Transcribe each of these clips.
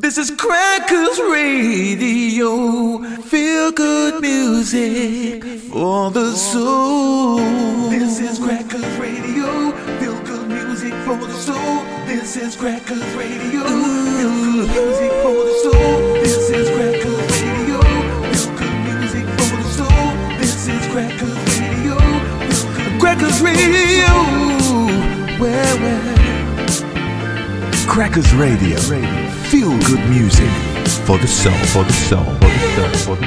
This is Crackers Radio. Feel good music for the soul. This is Crackers Radio. Feel good music for the soul. This is Crackers Radio. Feel good music for the soul. This is Crackers Radio. Feel good music for the soul. This is Crackers Radio. Crackers Radio. Where, where? Crackers Radio. Feel good music for the soul, for the soul, for the soul, for the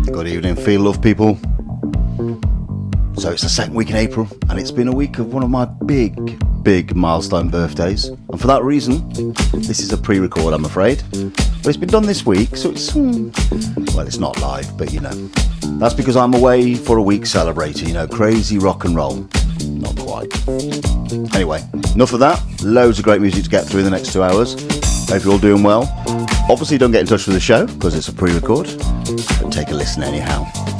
soul. Good evening, Feel Love people. So it's the second week in April, and it's been a week of one of my big, big milestone birthdays. And for that reason, this is a pre record, I'm afraid. But it's been done this week, so it's, hmm, well, it's not live, but you know. That's because I'm away for a week celebrating, you know, crazy rock and roll. Not quite. Anyway, enough of that. Loads of great music to get through in the next two hours. Hope you're all doing well. Obviously, don't get in touch with the show because it's a pre record, but take a listen anyhow.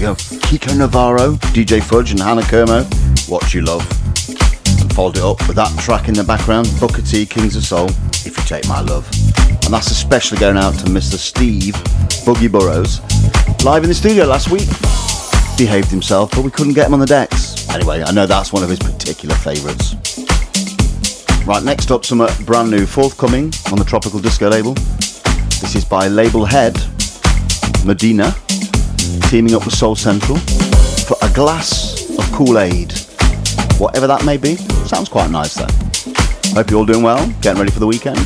Big of Kiko Navarro, DJ Fudge, and Hannah Kermo, What You Love. And followed it up with that track in the background, Booker T, Kings of Soul, If You Take My Love. And that's especially going out to Mr. Steve Boogie Burrows, live in the studio last week. Behaved himself, but we couldn't get him on the decks. Anyway, I know that's one of his particular favourites. Right, next up, some uh, brand new forthcoming on the Tropical Disco label. This is by Label Head, Medina, teaming up with Soul Central for a glass of Kool Aid. Whatever that may be, sounds quite nice though. Hope you're all doing well, getting ready for the weekend.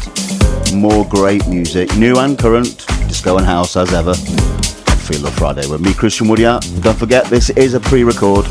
More great music, new and current, disco and house as ever. Feel Love Friday with me, Christian Woodyard. Don't forget, this is a pre record.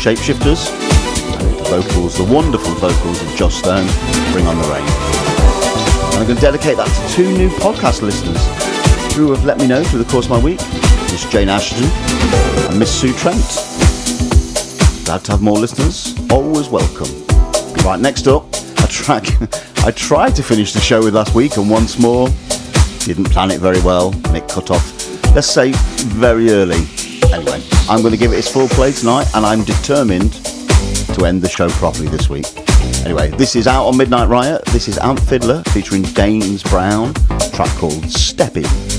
Shapeshifters, the vocals, the wonderful vocals of Joss Stone, Bring on the Rain. And I'm going to dedicate that to two new podcast listeners who have let me know through the course of my week Miss Jane Ashton and Miss Sue Trent. Glad to have more listeners. Always welcome. Right, next up, a track I tried to finish the show with last week, and once more, didn't plan it very well, and it cut off, let's say, very early. Anyway, I'm going to give it its full play tonight, and I'm determined to end the show properly this week. Anyway, this is out on Midnight Riot. This is Amp Fiddler featuring James Brown, track called Stepping.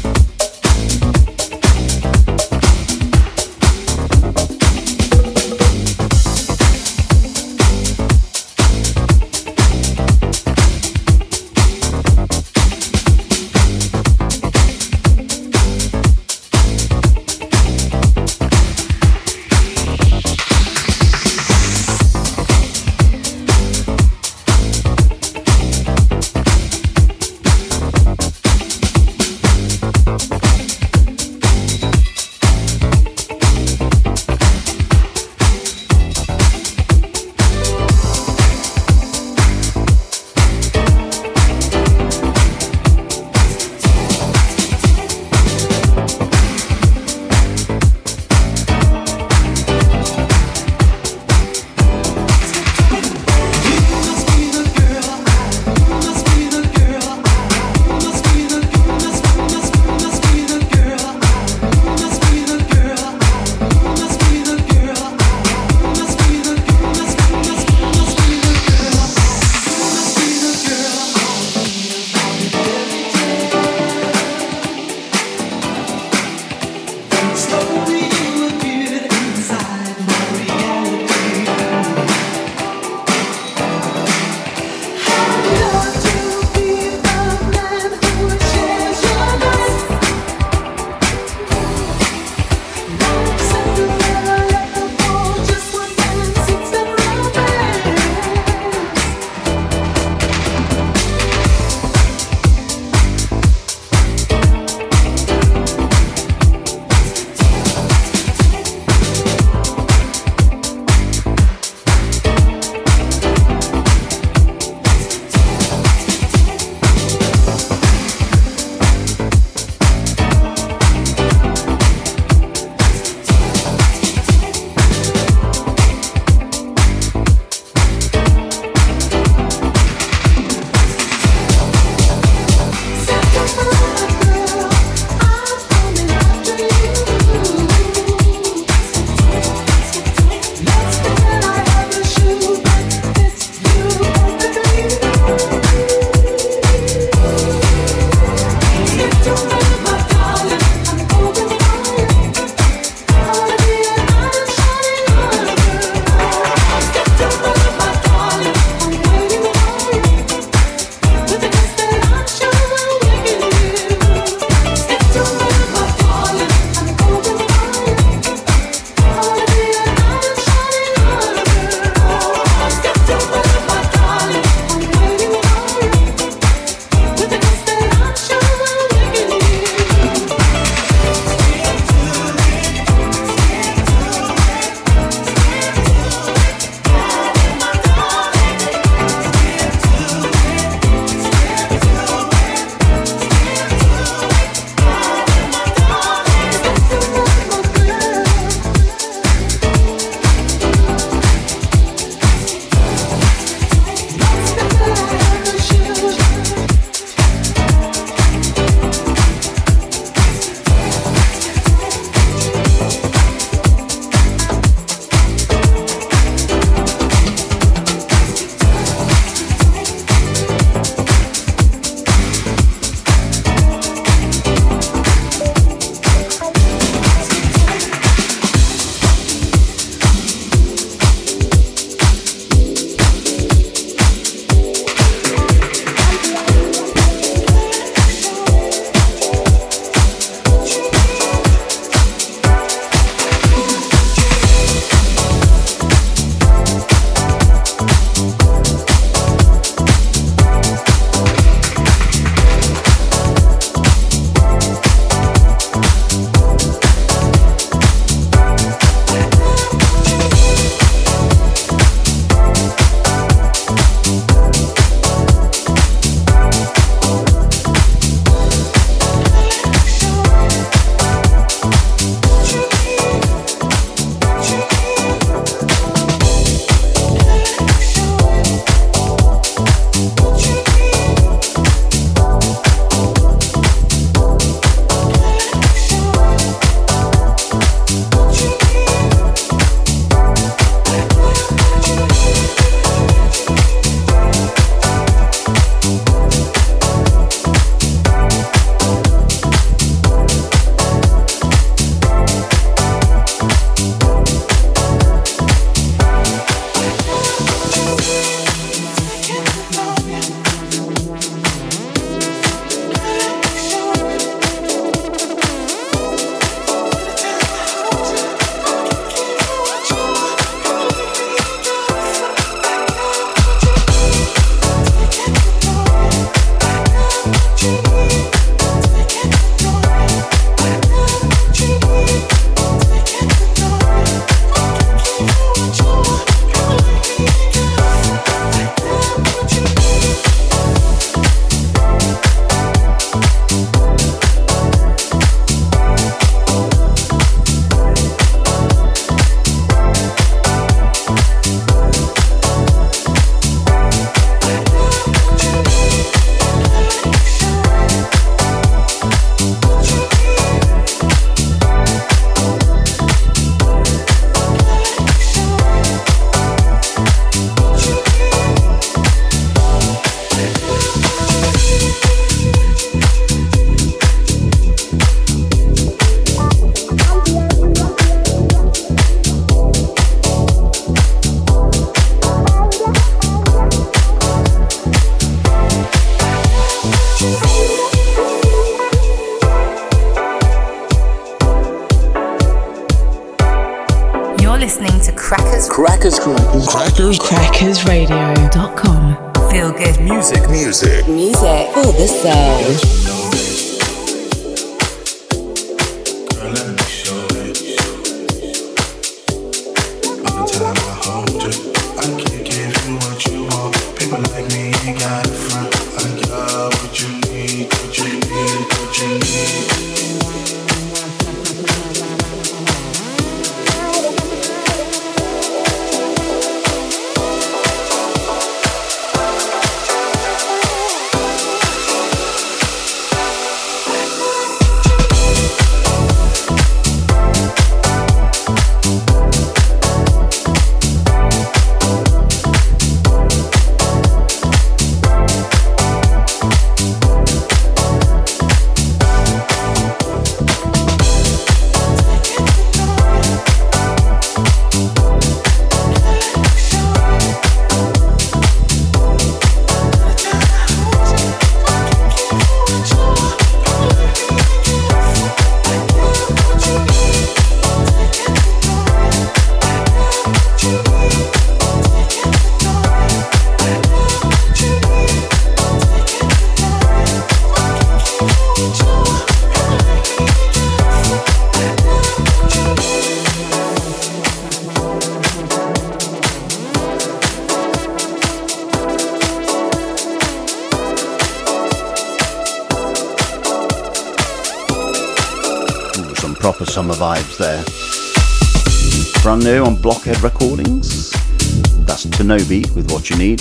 With What You Need.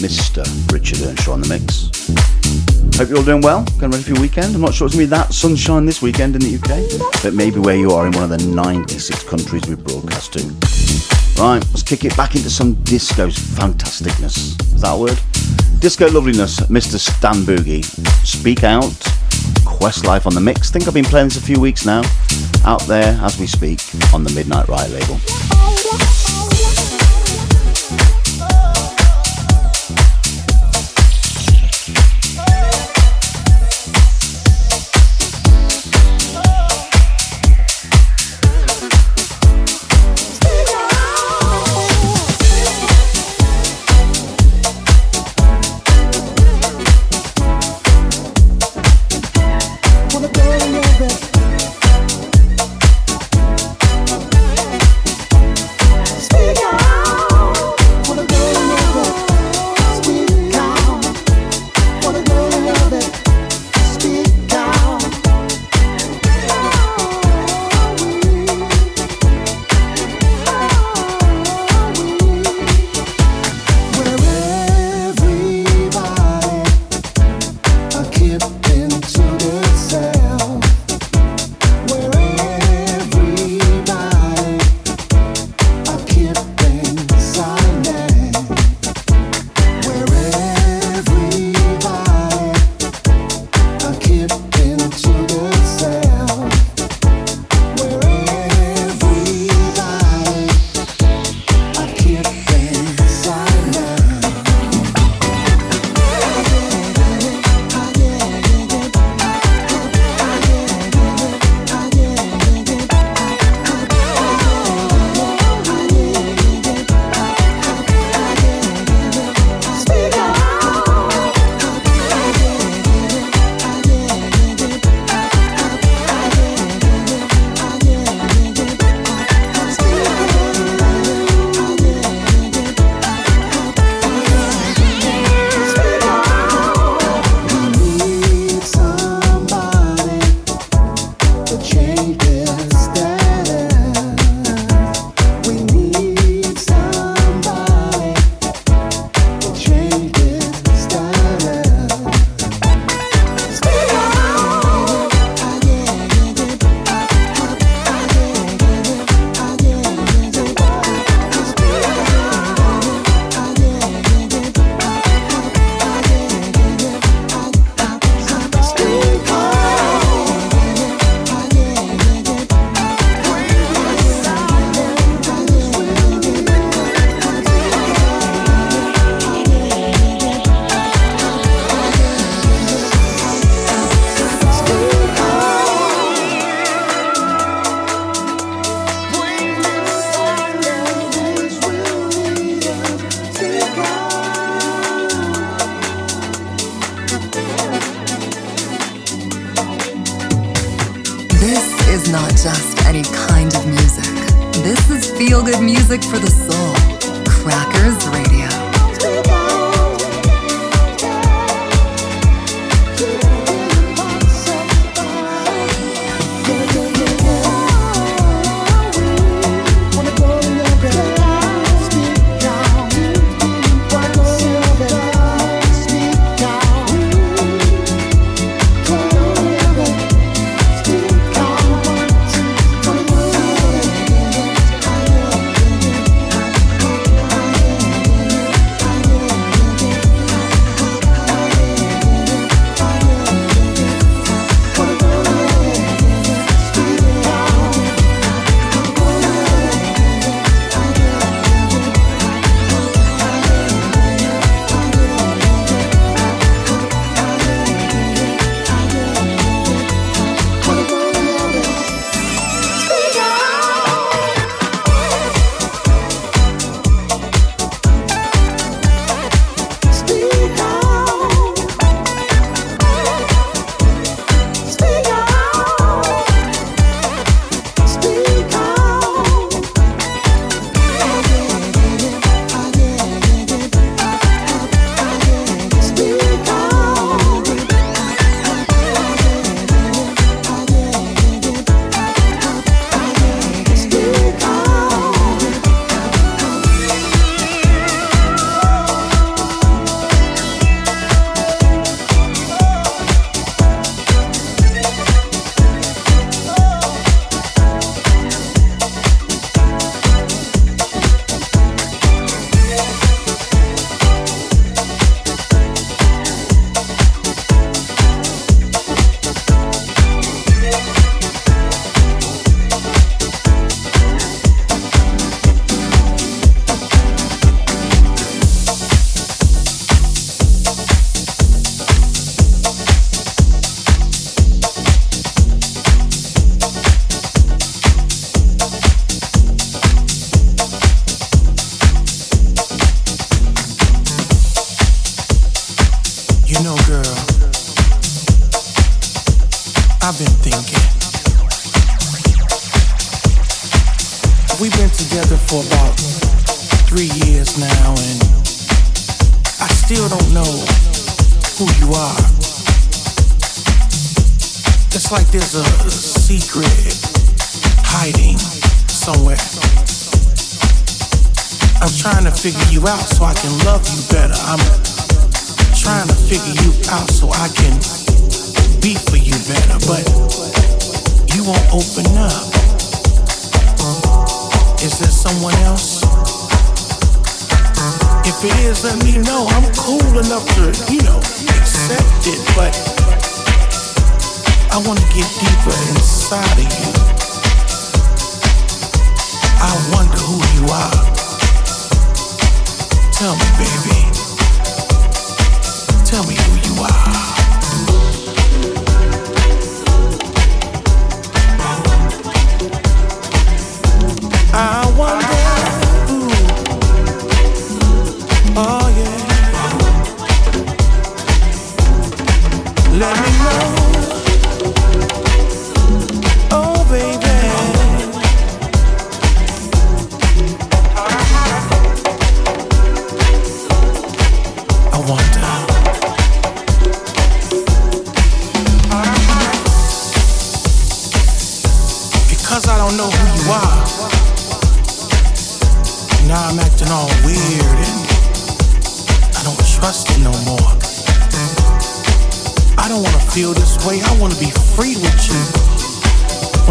Mr. Richard Earnshaw on the mix. Hope you're all doing well. Getting ready for your weekend. I'm not sure it's going to be that sunshine this weekend in the UK, but maybe where you are in one of the 96 countries we broadcast to. Right, let's kick it back into some disco fantasticness. Is that word? Disco loveliness, Mr. Stan Boogie. Speak Out, Questlife on the mix. think I've been playing this a few weeks now. Out there as we speak on the Midnight Riot label.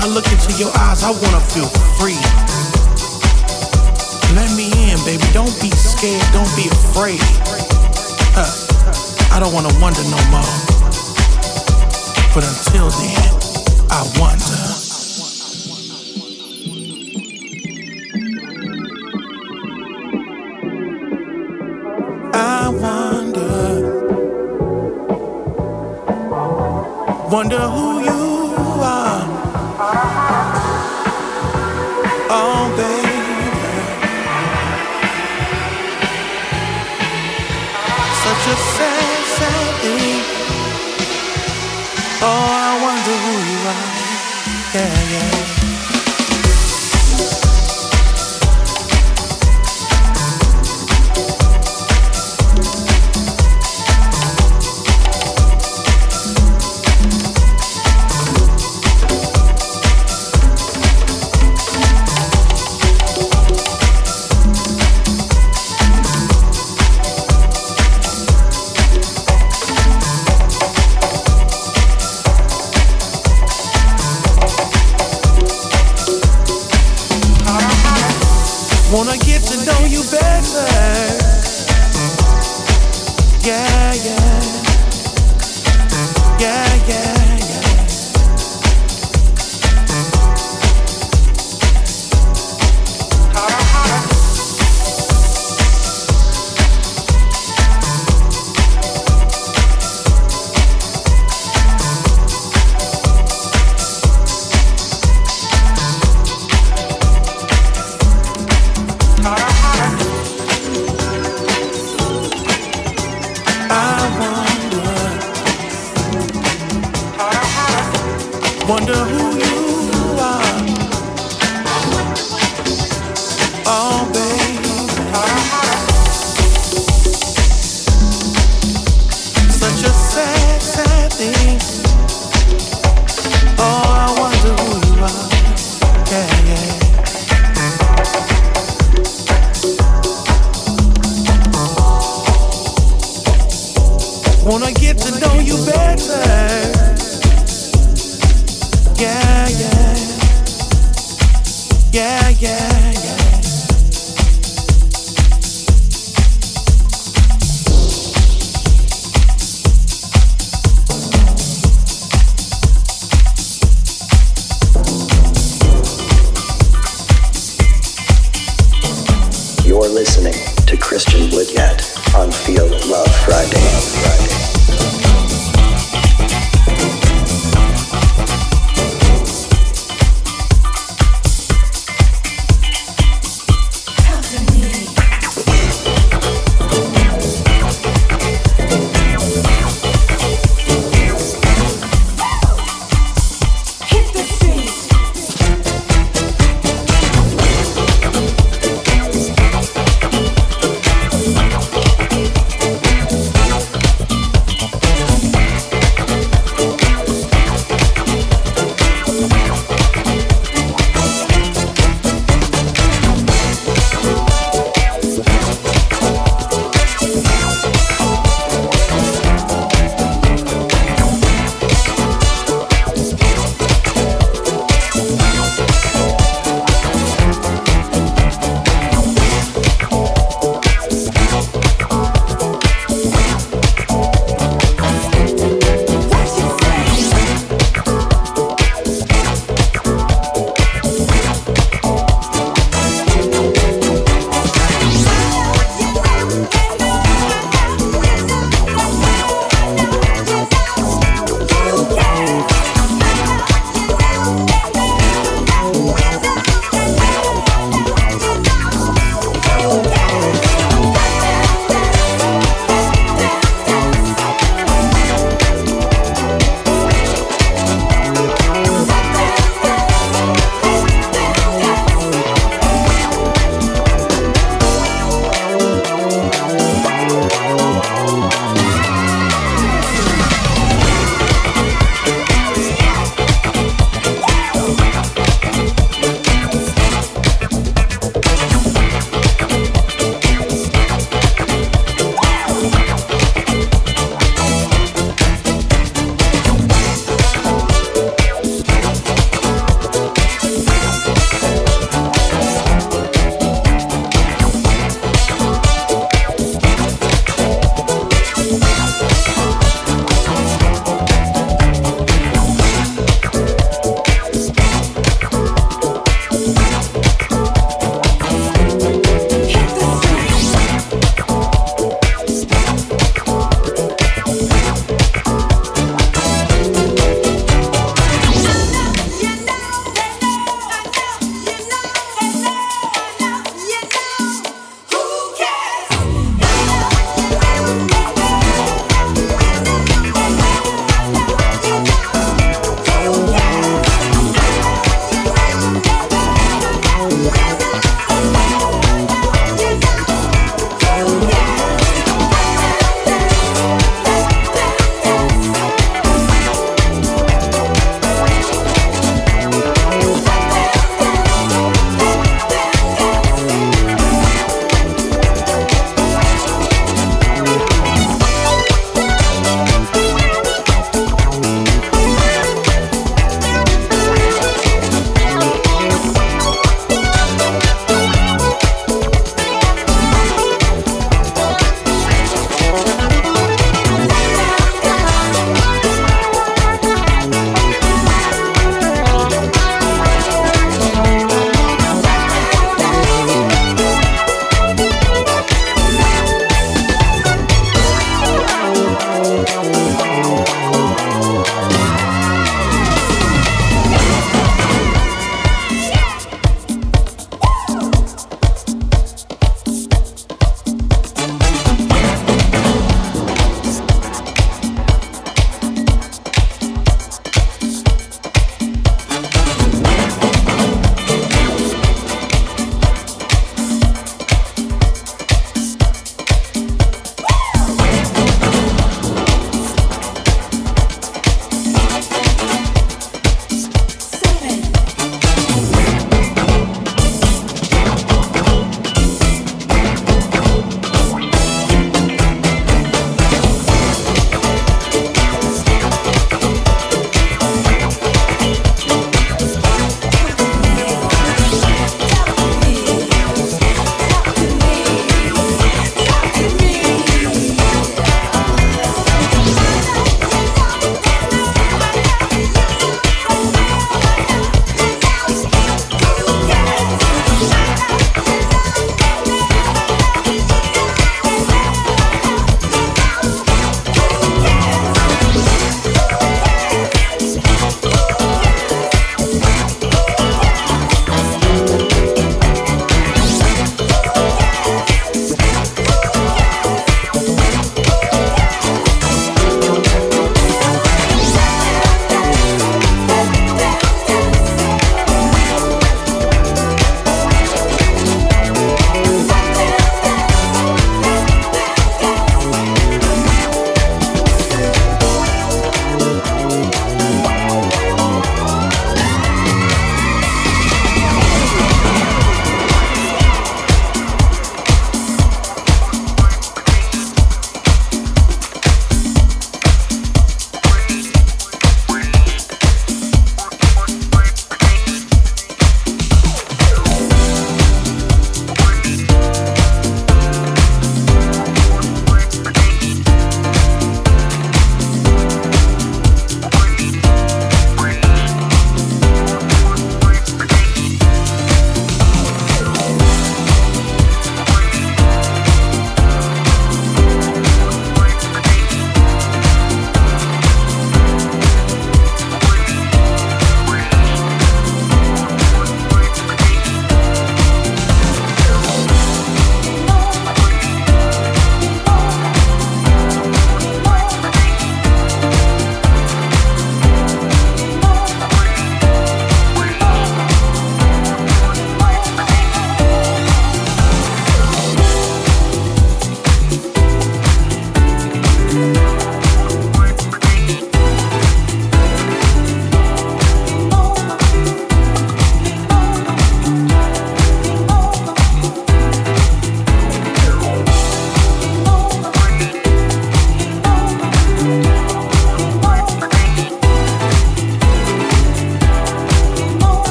I look into your eyes, I wanna feel free. Let me in, baby. Don't be scared, don't be afraid. Huh. I don't wanna wonder no more. But until then, I wonder.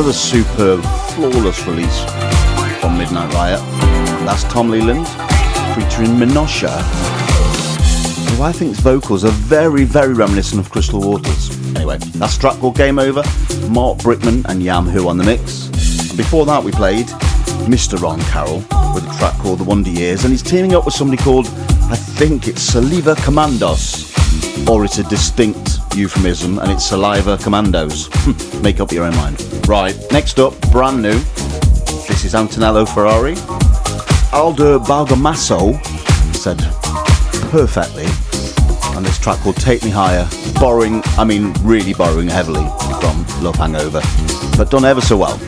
Another superb, flawless release from Midnight Riot. That's Tom Leland featuring Minosha, who I think's vocals are very, very reminiscent of Crystal Waters. Anyway, that's a track called Game Over, Mark Brickman and Yam Who on the mix. Before that, we played Mr. Ron Carroll with a track called The Wonder Years, and he's teaming up with somebody called, I think it's Saliva Commandos, or it's a distinct euphemism and it's Saliva Commandos. Make up your own mind. Right, next up, brand new. This is Antonello Ferrari. Aldo Bergamasco said perfectly on this track called Take Me Higher, borrowing, I mean, really borrowing heavily from Love Hangover, but done ever so well.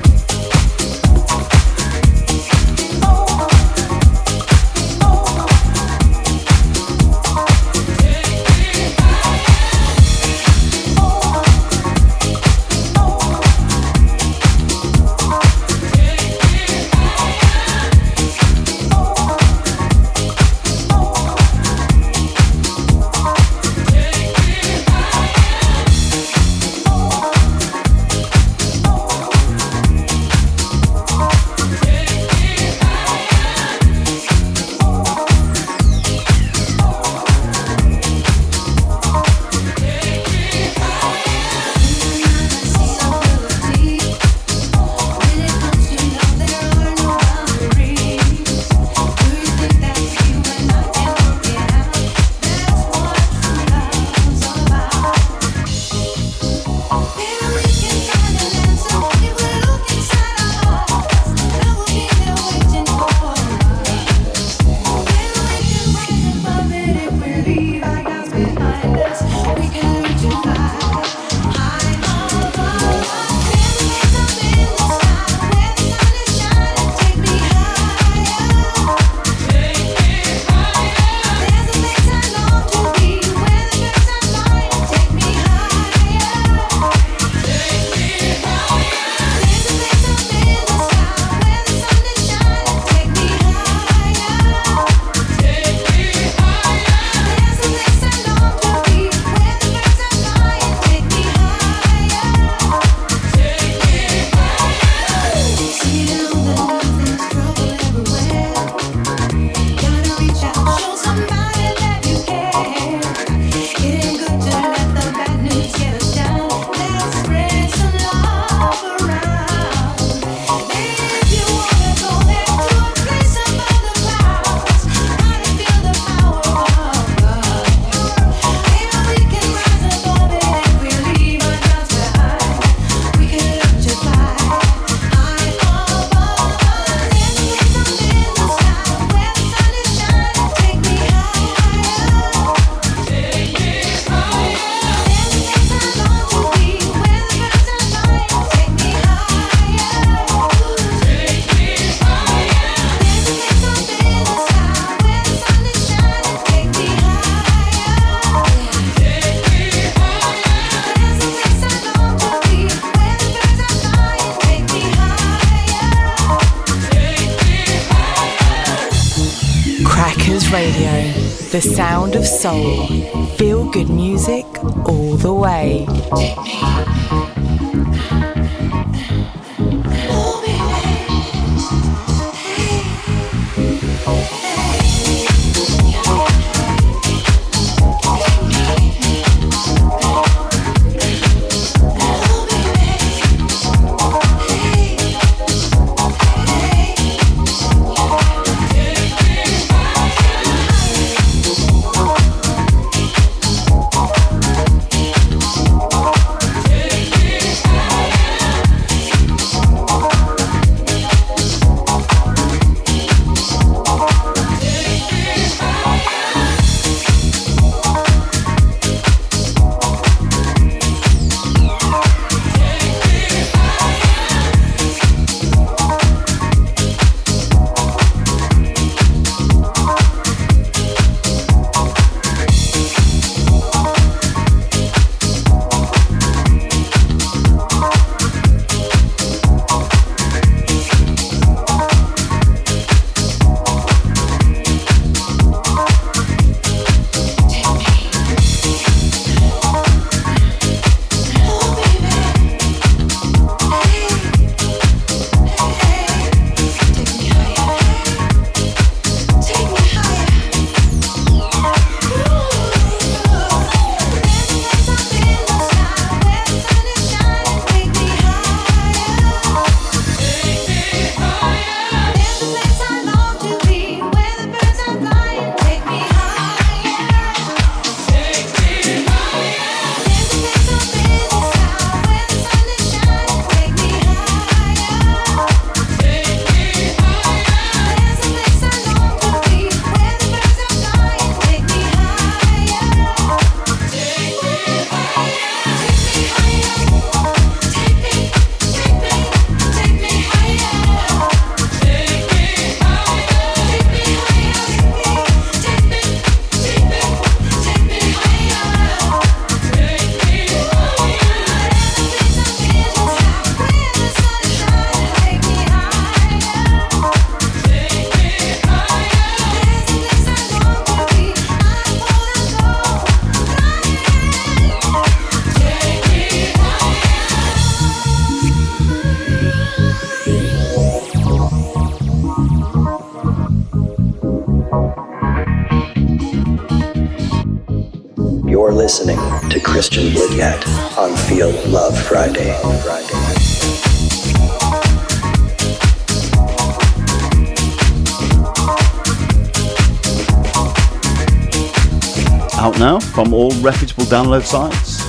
From all reputable download sites.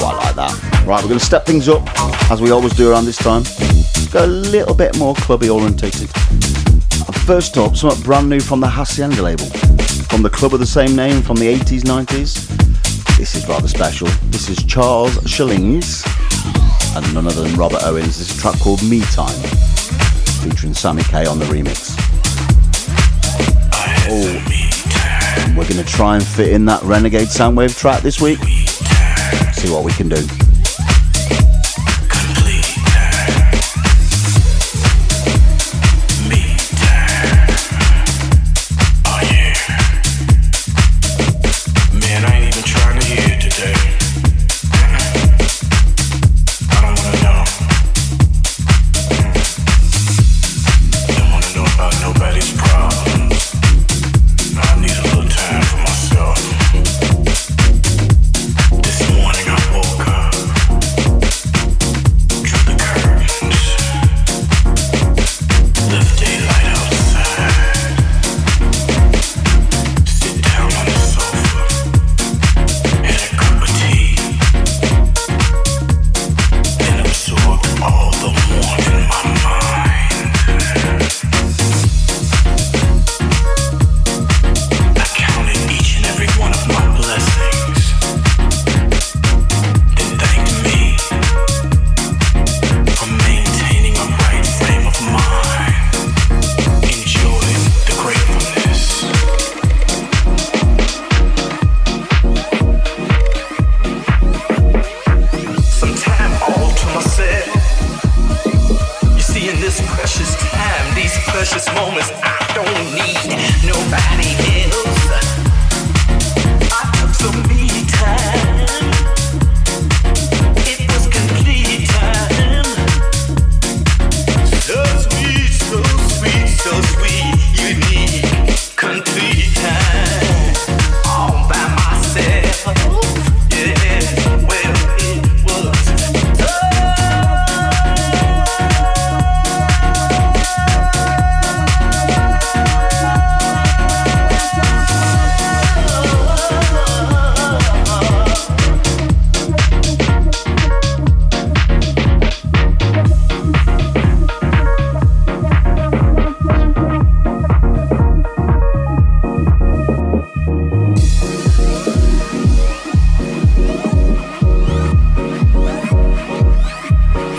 Quite like that. Right, we're going to step things up as we always do around this time. Go a little bit more clubby orientated. And First up, something brand new from the Hacienda label. From the club of the same name from the 80s, 90s. This is rather special. This is Charles Shillings and none other than Robert Owens. This is a track called Me Time, featuring Sammy K on the remix. Oh, we're going to try and fit in that Renegade Soundwave track this week. See what we can do.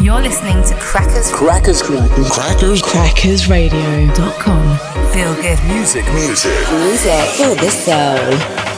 You're listening to Crackers. Crackers. Crackers. Crackers. radio.com Feel good. Music. Music. Music for this soul.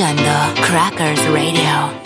Escuchando Crackers Radio.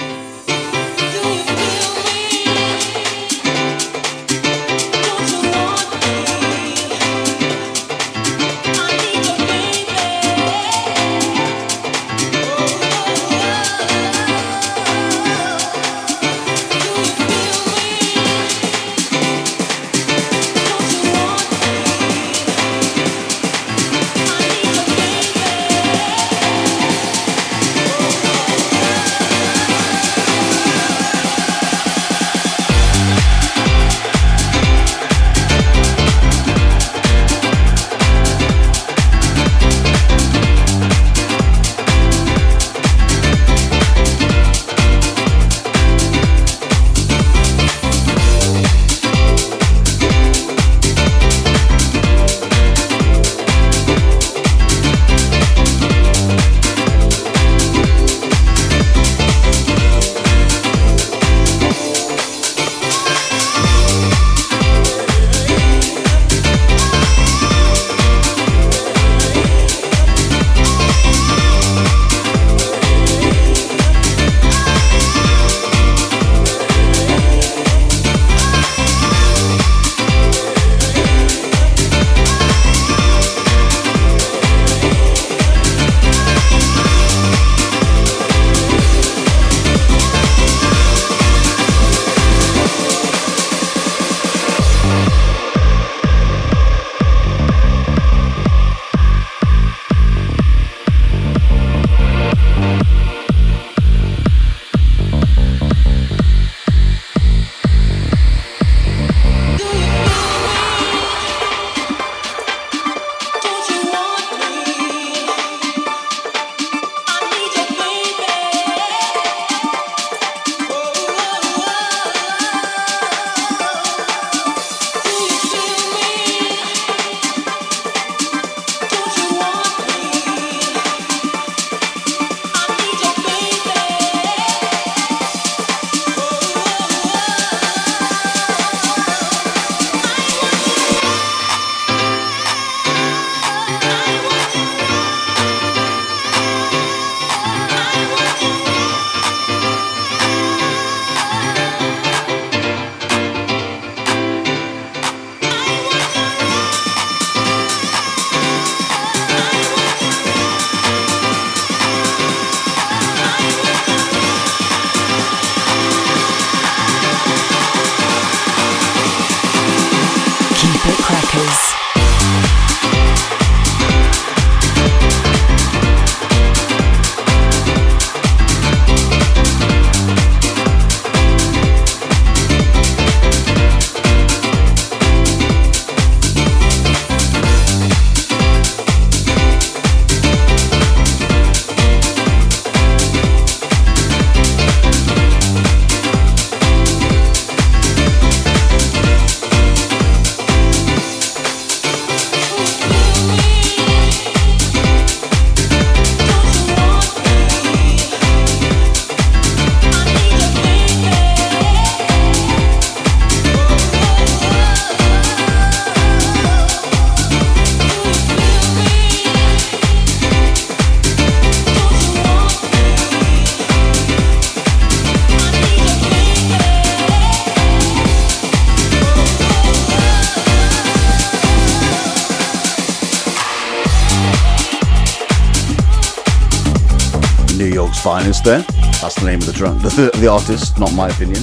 Finest there. That's the name of the, drum, the, the artist, not my opinion.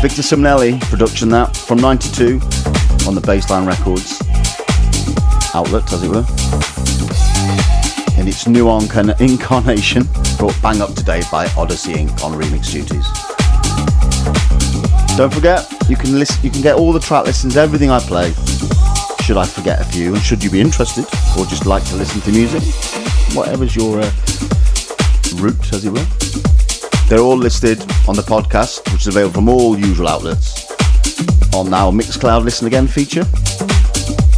Victor Simonelli, production that, from 92 on the Baseline Records outlet, as it were. In its new incarnation, brought bang up today by Odyssey Inc. on remix duties. Don't forget, you can listen, you can get all the track listings, everything I play. Should I forget a few, and should you be interested, or just like to listen to music, whatever's your uh, route, as it were. They're all listed on the podcast, which is available from all usual outlets, on our Mixcloud Listen Again feature,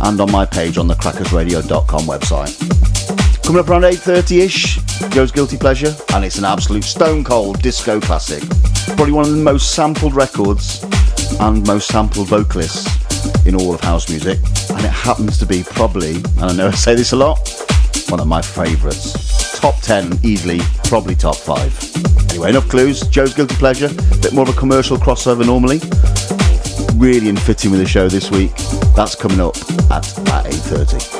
and on my page on the crackersradio.com website. Coming up around 8.30ish, Joe's Guilty Pleasure, and it's an absolute stone cold disco classic. Probably one of the most sampled records and most sampled vocalists in all of house music, and it happens to be probably, and I know I say this a lot, one of my favourites. Top 10 easily, probably top 5. Anyway, enough clues. Joe's Guilty Pleasure, a bit more of a commercial crossover normally. Really in fitting with the show this week. That's coming up at, at 8.30.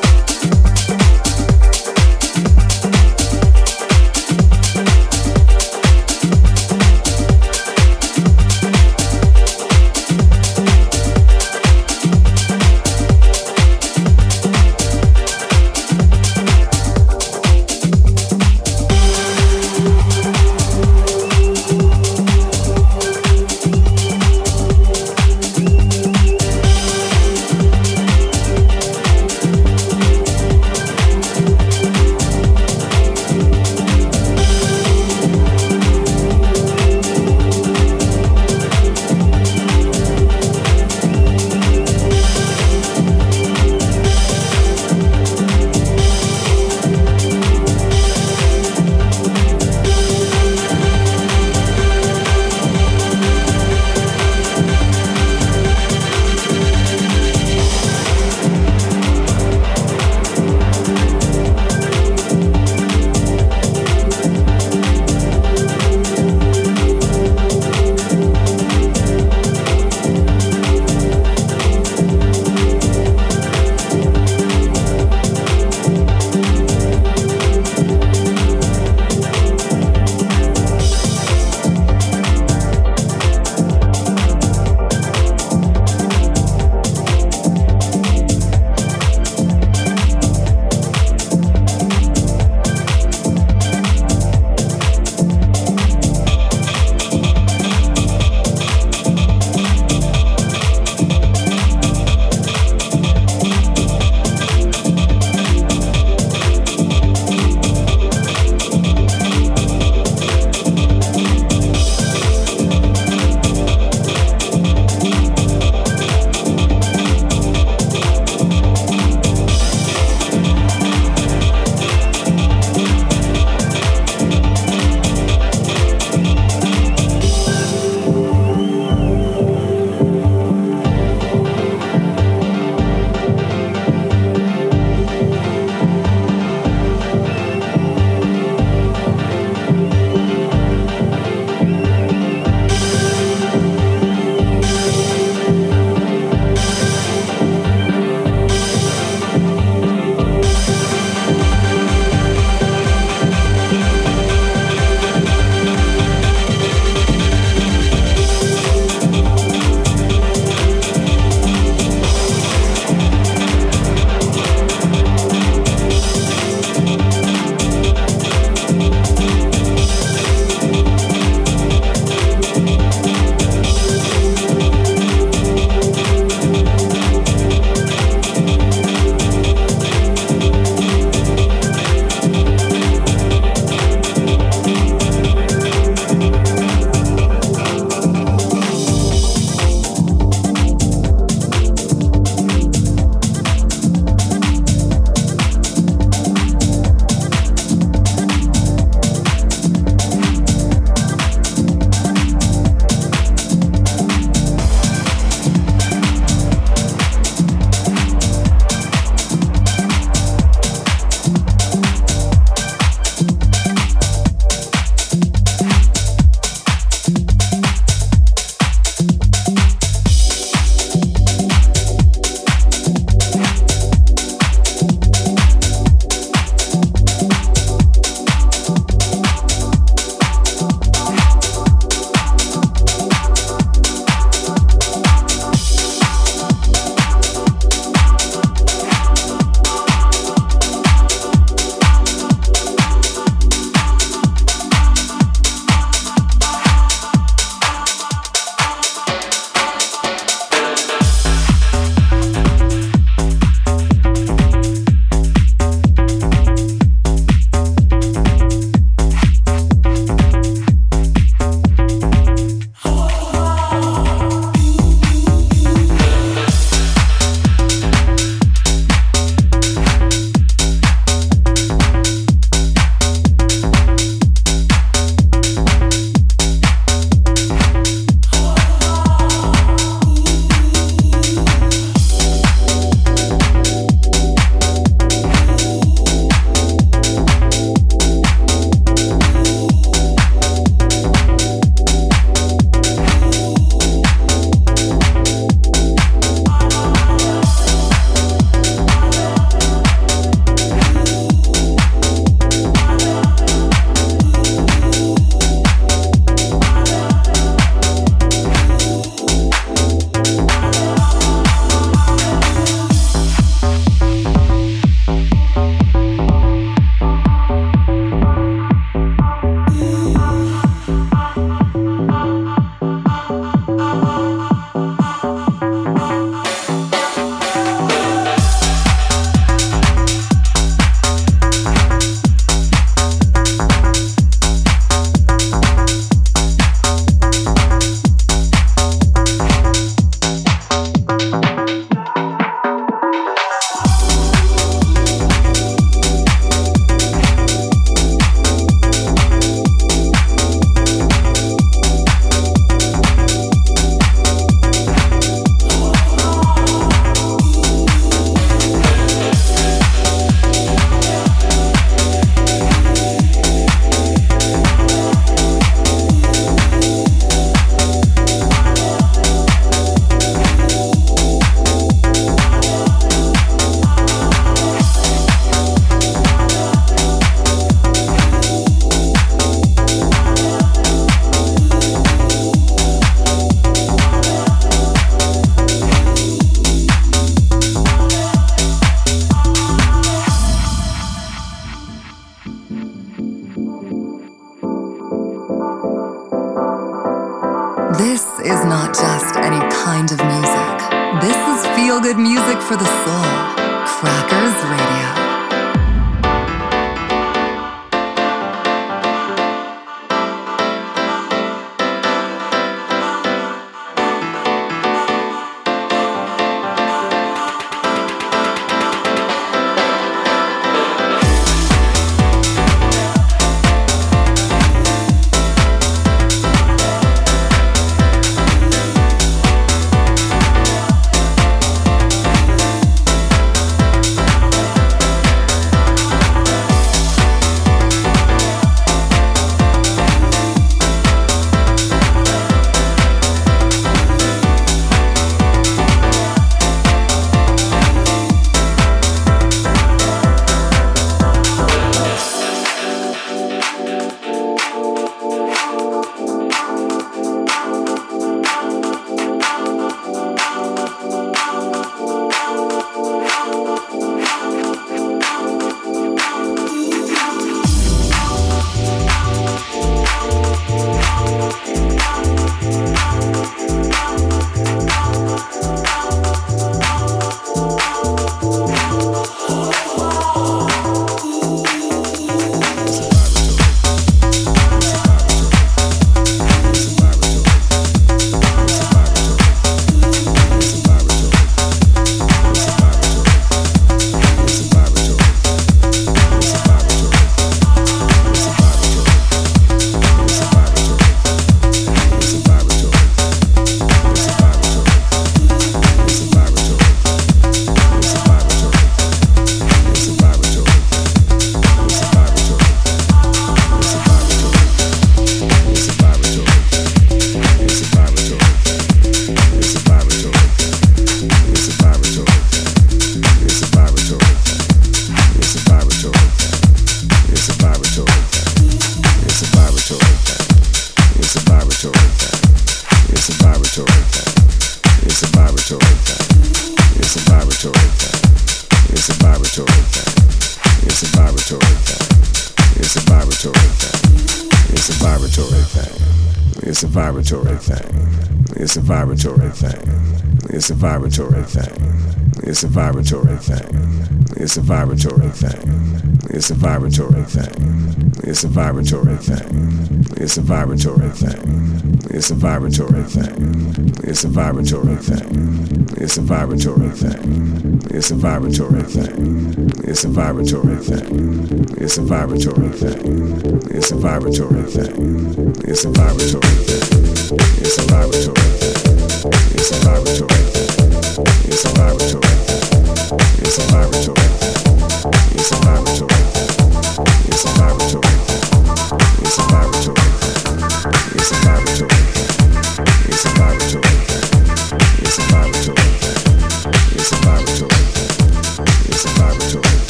It's a vibratory thing. It's a vibratory thing. It's a vibratory thing. It's a vibratory thing. It's a vibratory thing. It's a vibratory thing. It's a vibratory thing. It's a vibratory thing. It's a vibratory thing. It's a vibratory thing. It's a vibratory thing. It's a vibratory thing. It's a vibratory thing. It's a vibratory thing. It's a vibratory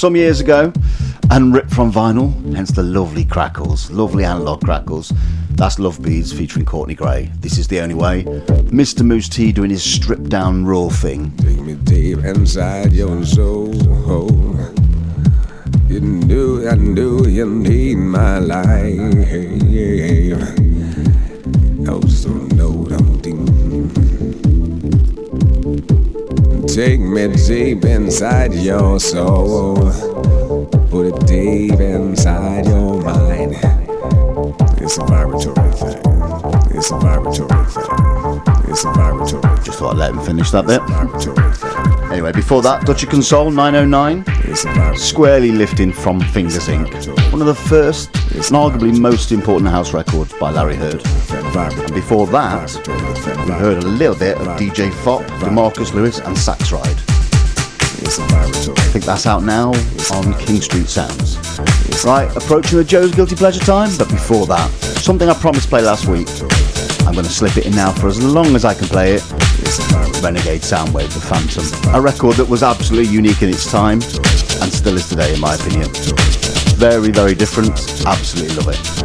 some years ago and ripped from vinyl, hence the lovely crackles, lovely analog crackles. That's Love Beads featuring Courtney Gray. This is the only way. Mr. Mousse T doing his stripped down raw thing. Take me deep inside your soul. You knew, I knew you need my life. Take me deep inside your soul. Put it deep inside your mind. It's a vibratory thing. It's a vibratory thing. It's a vibratory. thing. Just thought I'd let him finish that bit. Anyway, before that, Dutchy Console 909, It's a vibratory. squarely lifting from Fingers Inc. One of the first and arguably most important house records by Larry Heard. And before that, we heard a little bit of DJ Fop, DeMarcus Lewis, and Sax Ride. I think that's out now on King Street Sounds. Right, approaching the Joe's Guilty Pleasure time, but before that, something I promised to play last week. I'm going to slip it in now for as long as I can play it. Renegade Soundwave, The Phantom. A record that was absolutely unique in its time and still is today, in my opinion. Very, very different. Absolutely love it.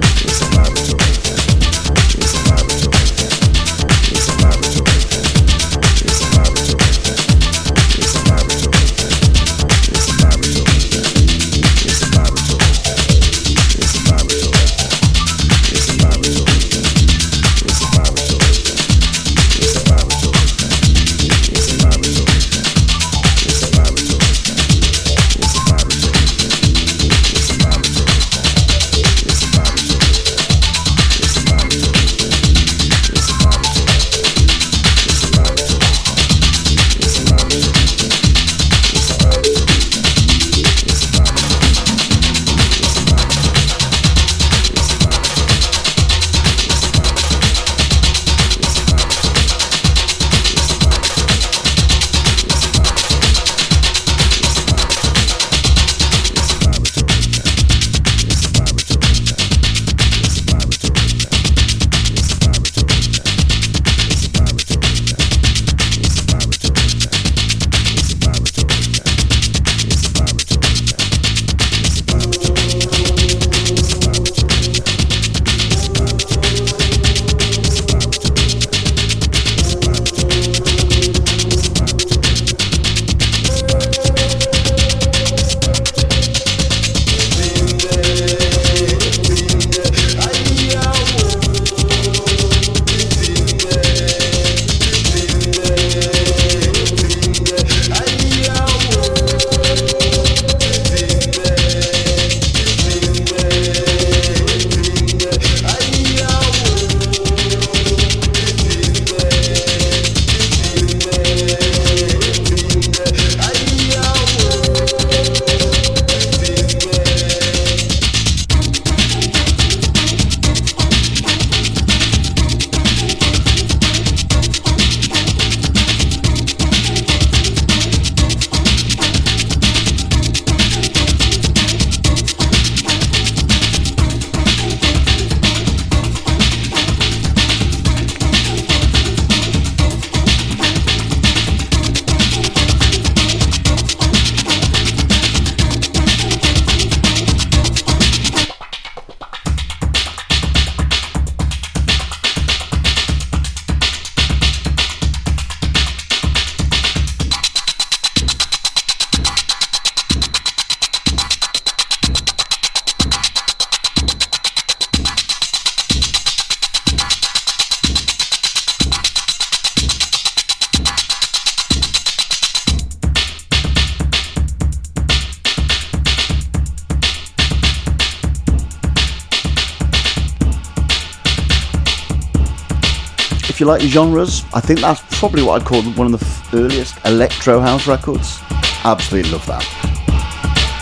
You like your genres, I think that's probably what I'd call one of the earliest electro house records. Absolutely love that.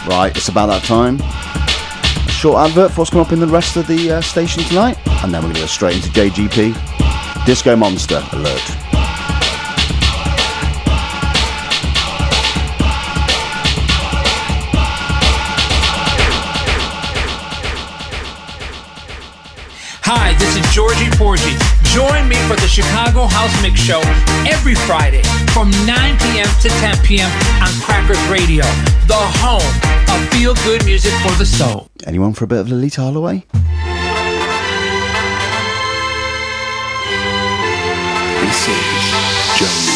Right, it's about that time. A short advert for what's coming up in the rest of the uh, station tonight, and then we're going to go straight into JGP. Disco Monster Alert. Hi, this is Georgie Porgy. Join me for the Chicago House Mix Show every Friday from 9 p.m. to 10 p.m. on Crackers Radio, the home of feel good music for the soul. Anyone for a bit of Loleatta Holloway? This is Joe's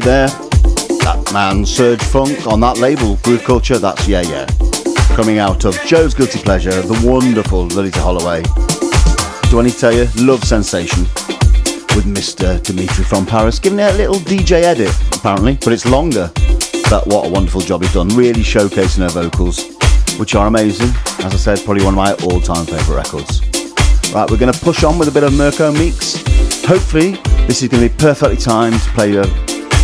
there, that man Serge Funk on that label, Groove Culture, that's Yeah Yeah. Coming out of Joe's Guilty Pleasure, the wonderful Loleatta Holloway. Do I need to tell you? Love Sensation with Mr. Dimitri from Paris, giving it a little DJ edit, apparently, but it's longer. But what a wonderful job he's done, really showcasing her vocals, which are amazing. As I said, probably one of my all time favourite records. Right, we're going to push on with a bit of Mirko Meeks. Hopefully, this is going to be perfectly timed to play a,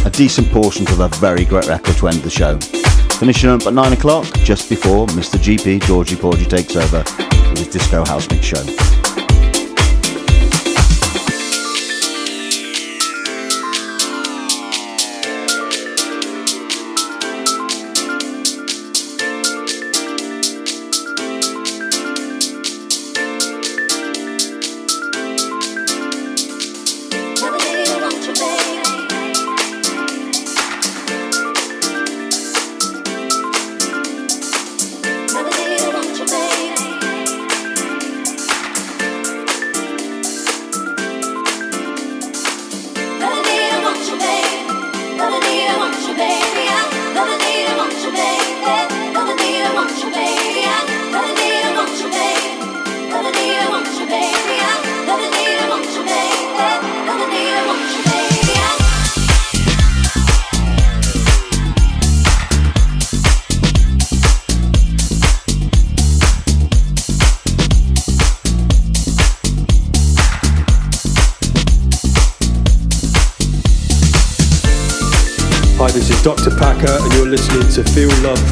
a decent portion of a very great record to end the show. Finishing up at 9 o'clock, just before Mr. GP, Georgie Porgy, takes over with his Disco House Mix show.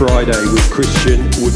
Friday with Christian Woodyard.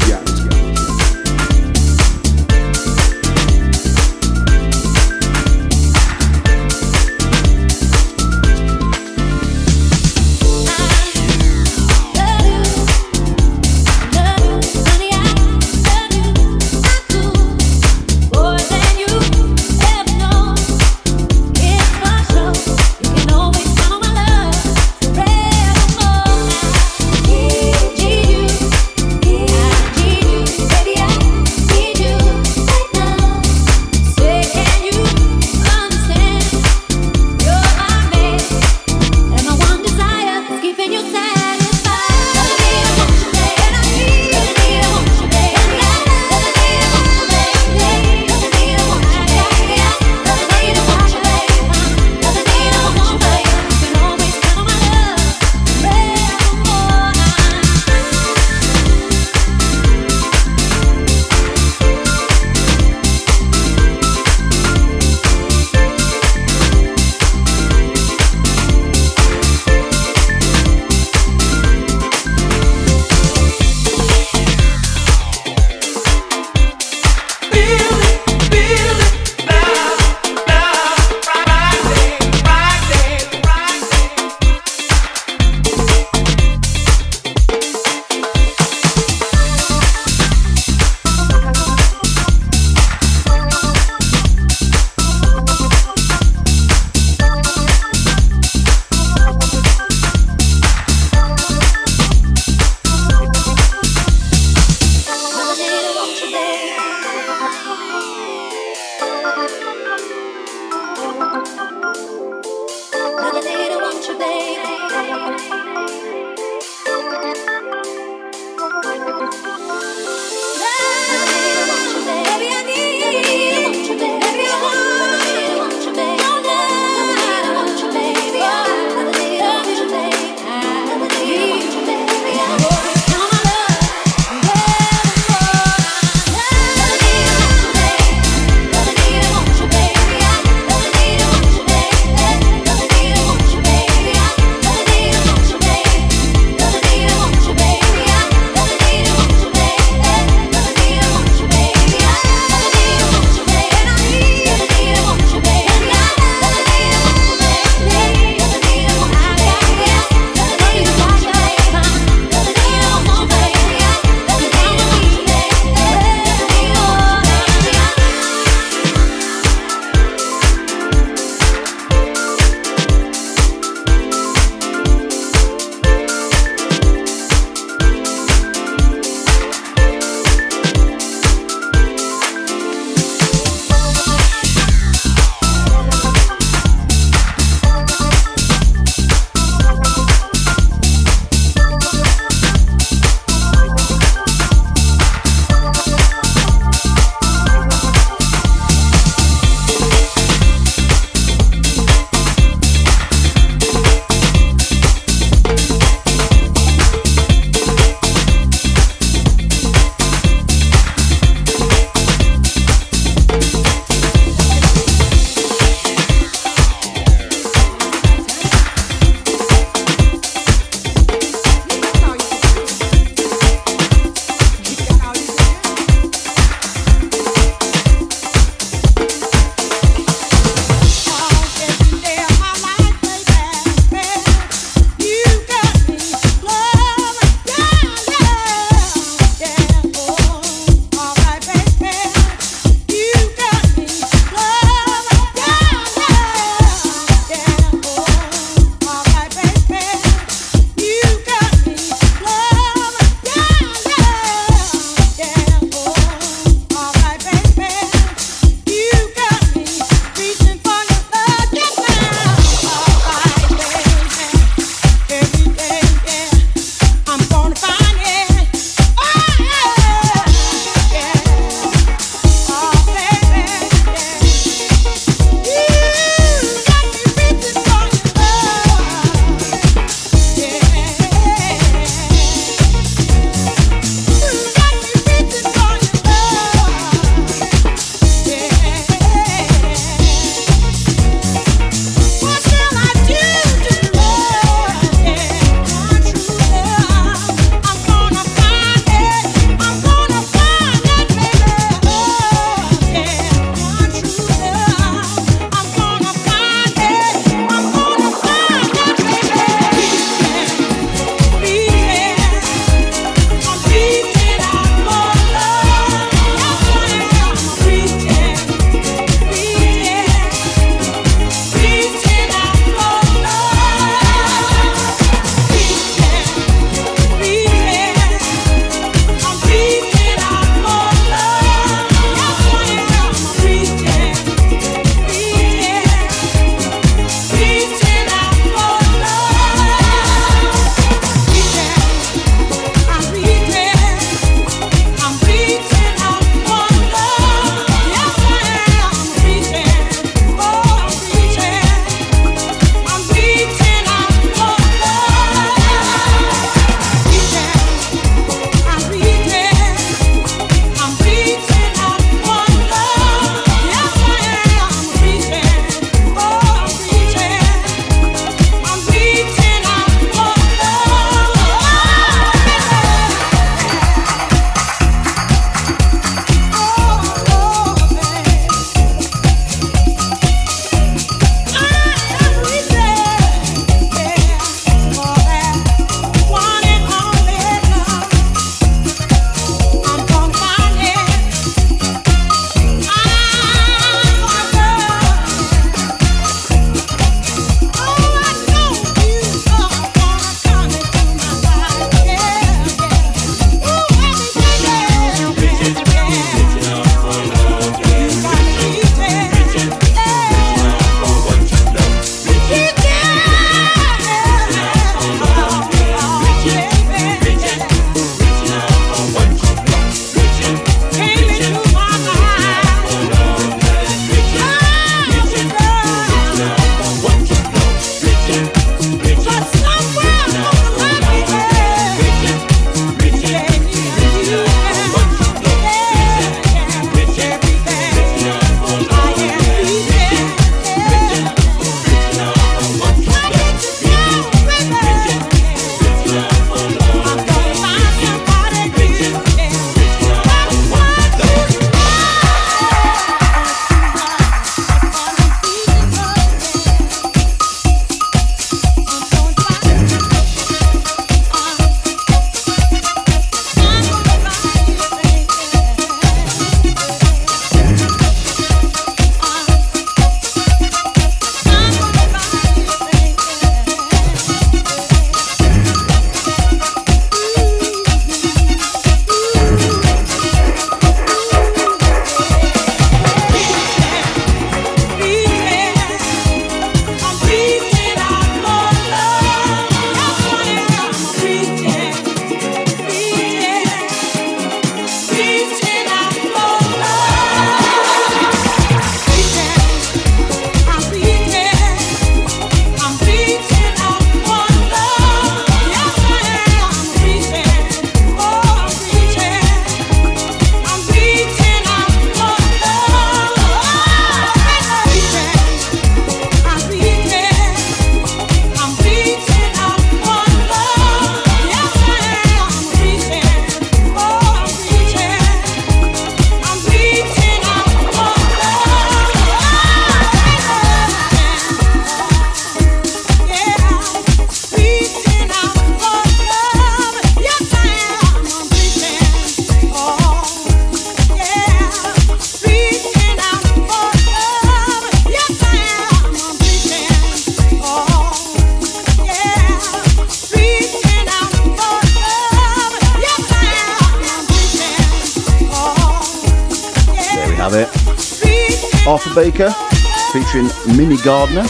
Gardner,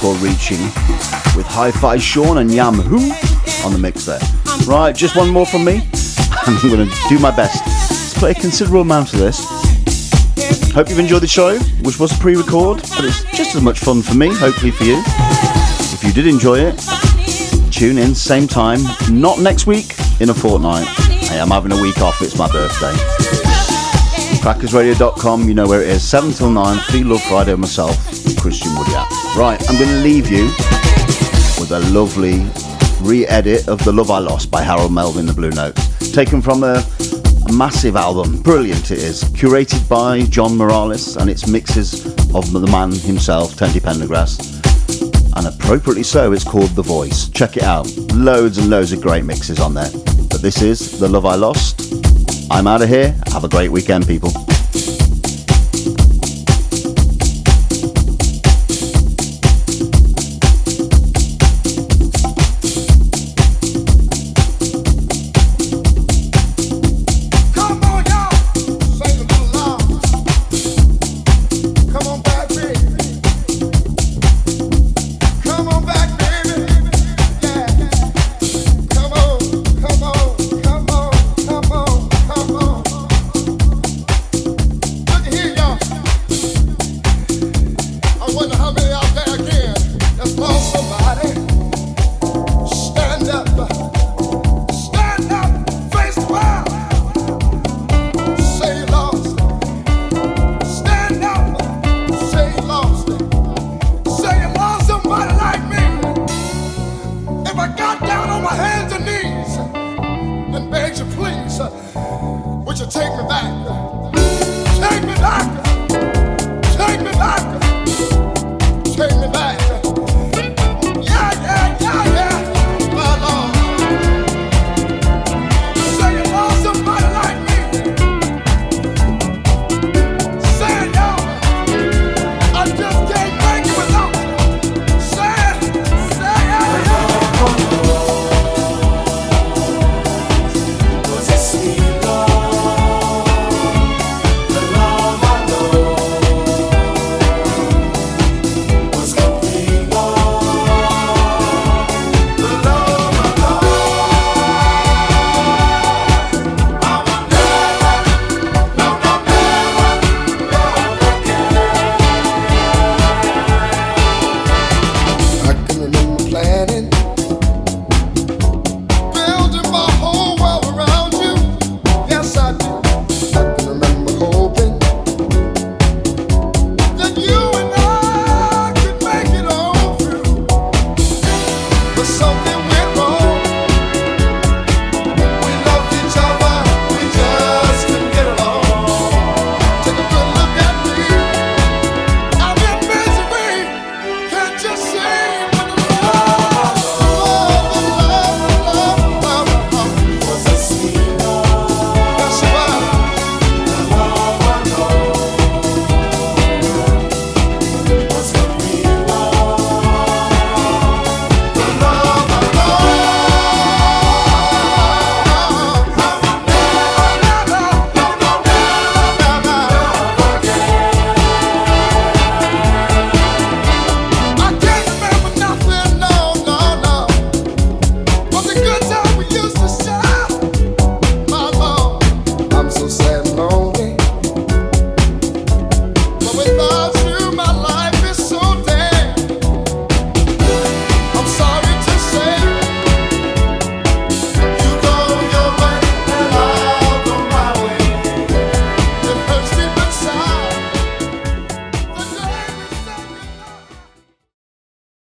called Reaching, with Hi Fi Sean and Yam Who on the mix there. Right, just one more from me. I'm going to do my best to play a considerable amount of this. Hope you've enjoyed the show, which was pre record, but it's just as much fun for me, hopefully for you. If you did enjoy it, tune in, same time, not next week, in a fortnight. Hey, I'm having a week off, it's my birthday. Crackersradio.com, you know where it is, 7 till 9, Feel Love Friday myself, Christian Woodyard. Right, I'm going to leave you with a lovely re edit of The Love I Lost by Harold Melvin, The Blue Notes, taken from a, massive album. Brilliant it is. Curated by John Morales, and it's mixes of the man himself, Teddy Pendergrass. And appropriately so, it's called The Voice. Check it out. Loads and loads of great mixes on there. But this is The Love I Lost. I'm out of here. Have a great weekend, people.